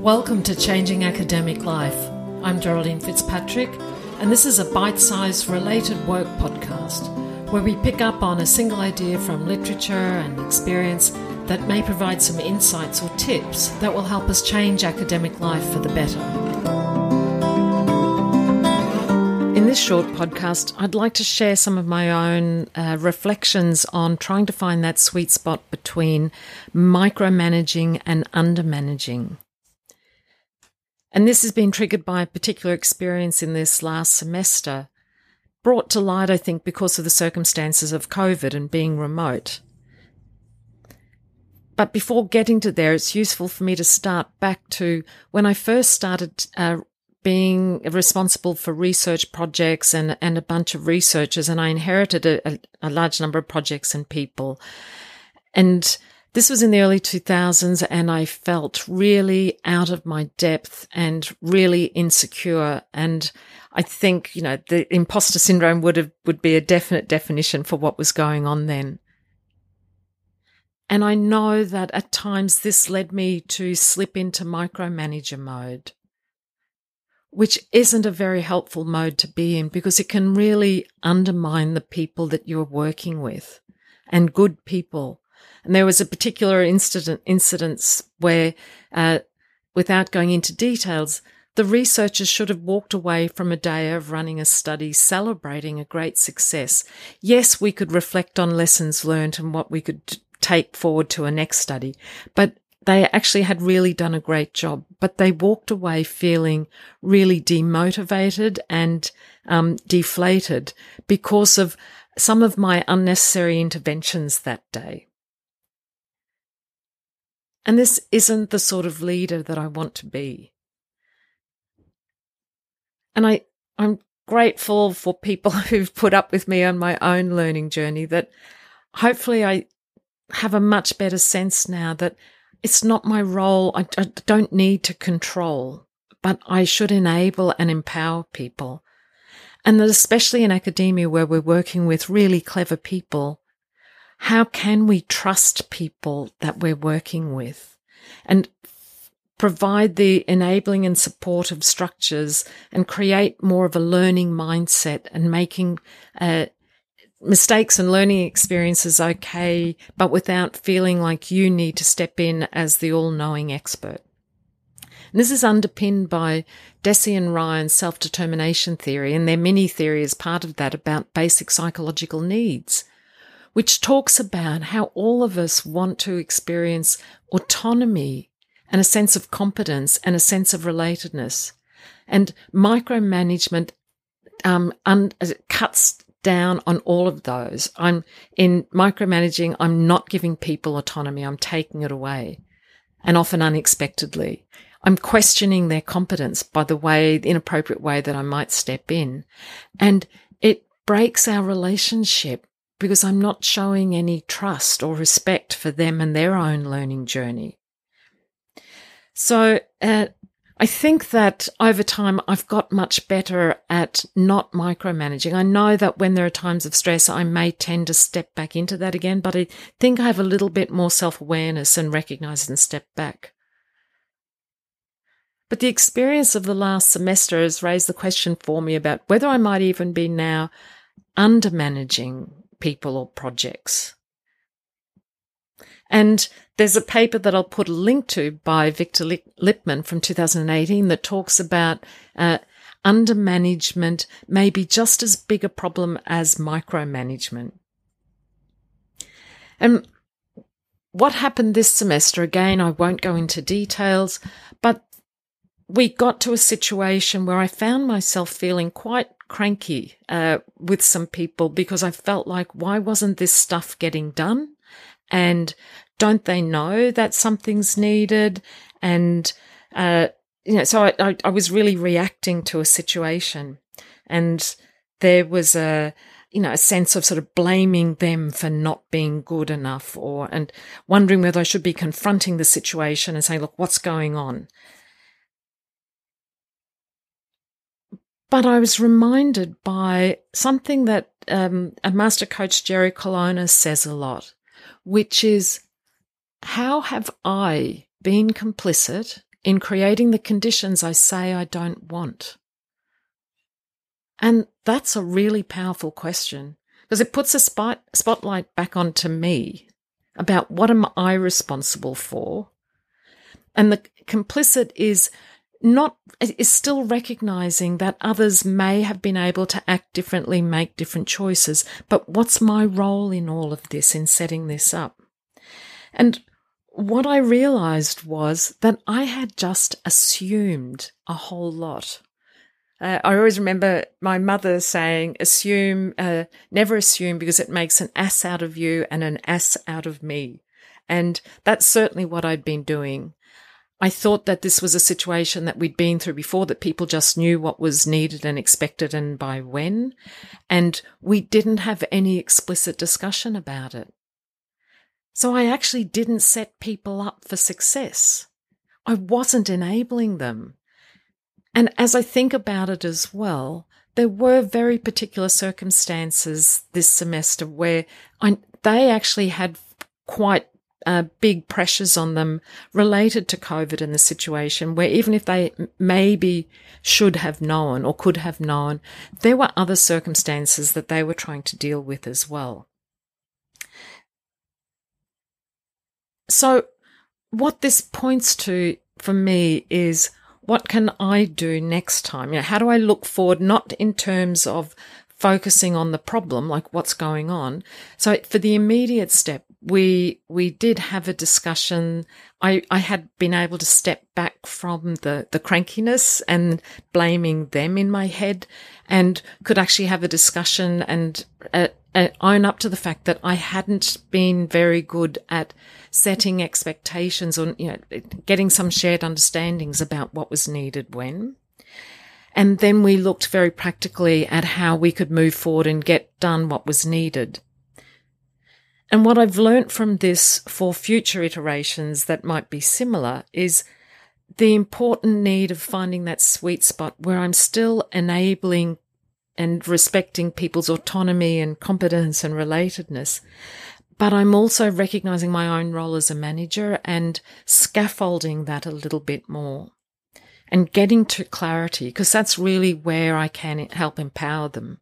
Welcome to Changing Academic Life. I'm Geraldine Fitzpatrick, and this is a bite sized related work podcast where we pick up on a single idea from literature and experience that may provide some insights or tips that will help us change academic life for the better. In this short podcast, I'd like to share some of my own uh, reflections on trying to find that sweet spot between micromanaging and undermanaging. And this has been triggered by a particular experience in this last semester, brought to light, I think, because of the circumstances of COVID and being remote. But before getting to there, it's useful for me to start back to when I first started uh, being responsible for research projects and, and a bunch of researchers, and I inherited a, a, a large number of projects and people. And this was in the early 2000s, and I felt really out of my depth and really insecure. And I think, you know, the imposter syndrome would have, would be a definite definition for what was going on then. And I know that at times this led me to slip into micromanager mode which isn't a very helpful mode to be in because it can really undermine the people that you're working with and good people. And there was a particular incident, incidents where, uh, without going into details, the researchers should have walked away from a day of running a study celebrating a great success. Yes, we could reflect on lessons learned and what we could take forward to a next study, but they actually had really done a great job, but they walked away feeling really demotivated and um, deflated because of some of my unnecessary interventions that day. And this isn't the sort of leader that I want to be. And I, I'm grateful for people who've put up with me on my own learning journey that hopefully I have a much better sense now that it's not my role. I, I don't need to control, but I should enable and empower people. And that especially in academia where we're working with really clever people, how can we trust people that we're working with and provide the enabling and supportive structures and create more of a learning mindset and making uh, mistakes and learning experiences okay, but without feeling like you need to step in as the all knowing expert. And this is underpinned by Deci and Ryan's self determination theory and their mini theory as part of that about basic psychological needs, which talks about how all of us want to experience autonomy and a sense of competence and a sense of relatedness. And micromanagement um, un- cuts down on all of those. I'm in micromanaging. I'm not giving people autonomy. I'm taking it away and often unexpectedly. I'm questioning their competence by the way, the inappropriate way that I might step in. And it breaks our relationship because I'm not showing any trust or respect for them and their own learning journey. So, uh, I think that over time I've got much better at not micromanaging. I know that when there are times of stress, I may tend to step back into that again, but I think I have a little bit more self awareness and recognize and step back. But the experience of the last semester has raised the question for me about whether I might even be now undermanaging people or projects. And there's a paper that I'll put a link to by Victor Lipman from 2018 that talks about uh, undermanagement may be just as big a problem as micromanagement. And what happened this semester, again, I won't go into details, but we got to a situation where I found myself feeling quite cranky uh, with some people because I felt like, why wasn't this stuff getting done? And don't they know that something's needed? And, uh, you know, so I, I, I was really reacting to a situation and there was a, you know, a sense of sort of blaming them for not being good enough or, and wondering whether I should be confronting the situation and saying, look, what's going on? But I was reminded by something that um, a master coach, Jerry Colonna, says a lot which is how have I been complicit in creating the conditions I say I don't want? And that's a really powerful question because it puts a spot, spotlight back onto me about what am I responsible for? And the complicit is not is still recognizing that others may have been able to act differently, make different choices, but what's my role in all of this in setting this up? And what I realized was that I had just assumed a whole lot. Uh, I always remember my mother saying, assume, uh, never assume because it makes an ass out of you and an ass out of me. And that's certainly what I'd been doing. I thought that this was a situation that we'd been through before, that people just knew what was needed and expected and by when. And we didn't have any explicit discussion about it. So I actually didn't set people up for success. I wasn't enabling them. And as I think about it as well, there were very particular circumstances this semester where I, they actually had quite uh, big pressures on them related to COVID and the situation, where even if they maybe should have known or could have known, there were other circumstances that they were trying to deal with as well. So, what this points to for me is what can I do next time? You know, how do I look forward, not in terms of focusing on the problem, like what's going on. So for the immediate step, we, we did have a discussion. I, I had been able to step back from the, the crankiness and blaming them in my head and could actually have a discussion and uh, uh, own up to the fact that I hadn't been very good at setting expectations or, you know, getting some shared understandings about what was needed when. And then we looked very practically at how we could move forward and get done what was needed. And what I've learnt from this for future iterations that might be similar is the important need of finding that sweet spot where I'm still enabling and respecting people's autonomy and competence and relatedness. But I'm also recognizing my own role as a manager and scaffolding that a little bit more and getting to clarity because that's really where I can help empower them.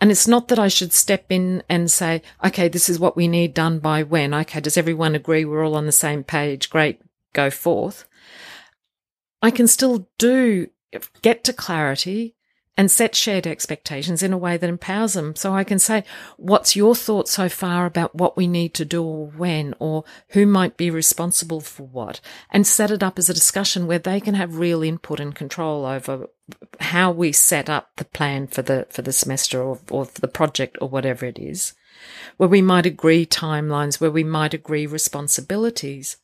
And it's not that I should step in and say, okay, this is what we need done by when. Okay. Does everyone agree we're all on the same page? Great. Go forth. I can still do get to clarity and set shared expectations in a way that empowers them. So I can say, what's your thought so far about what we need to do or when or who might be responsible for what and set it up as a discussion where they can have real input and control over how we set up the plan for the, for the semester or, or the project or whatever it is, where we might agree timelines, where we might agree responsibilities.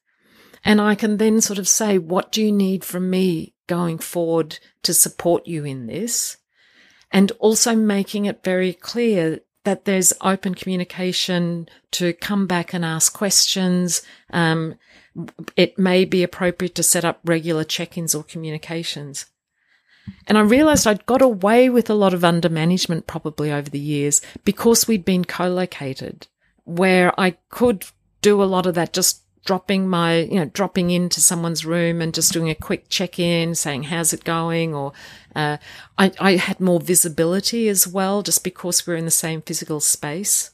And I can then sort of say, what do you need from me going forward to support you in this? And also making it very clear that there's open communication to come back and ask questions. Um, it may be appropriate to set up regular check-ins or communications. And I realized I'd got away with a lot of under management probably over the years because we'd been co-located where I could do a lot of that just dropping my, you know, dropping into someone's room and just doing a quick check in, saying, how's it going? Or, uh, I, I had more visibility as well, just because we're in the same physical space.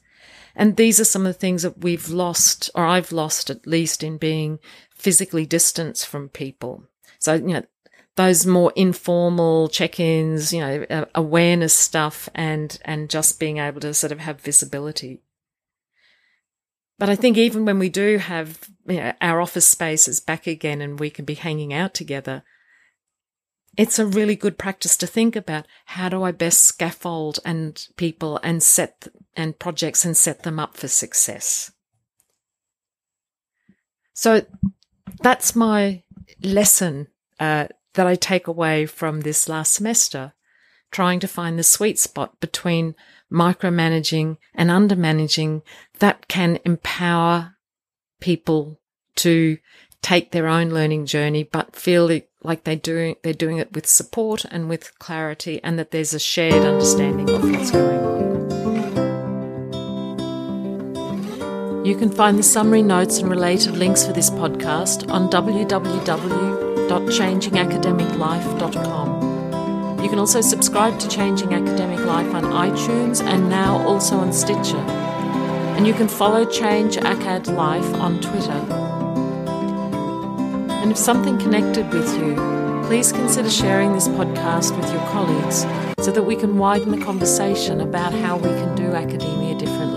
And these are some of the things that we've lost, or I've lost at least in being physically distanced from people. So, you know, those more informal check-ins, you know, uh, awareness stuff and, and just being able to sort of have visibility. But I think even when we do have you know, our office spaces back again and we can be hanging out together, it's a really good practice to think about how do I best scaffold and people and set and projects and set them up for success. So that's my lesson uh, that I take away from this last semester, trying to find the sweet spot between micromanaging and undermanaging that can empower people to take their own learning journey, but feel like they do, they're doing it with support and with clarity and that there's a shared understanding of what's going on. You can find the summary notes and related links for this podcast on www.changingacademiclife.com. You can also subscribe to Changing Academic Life on iTunes and now also on Stitcher. And you can follow Change ACAD Life on Twitter. And if something connected with you, please consider sharing this podcast with your colleagues so that we can widen the conversation about how we can do academia differently.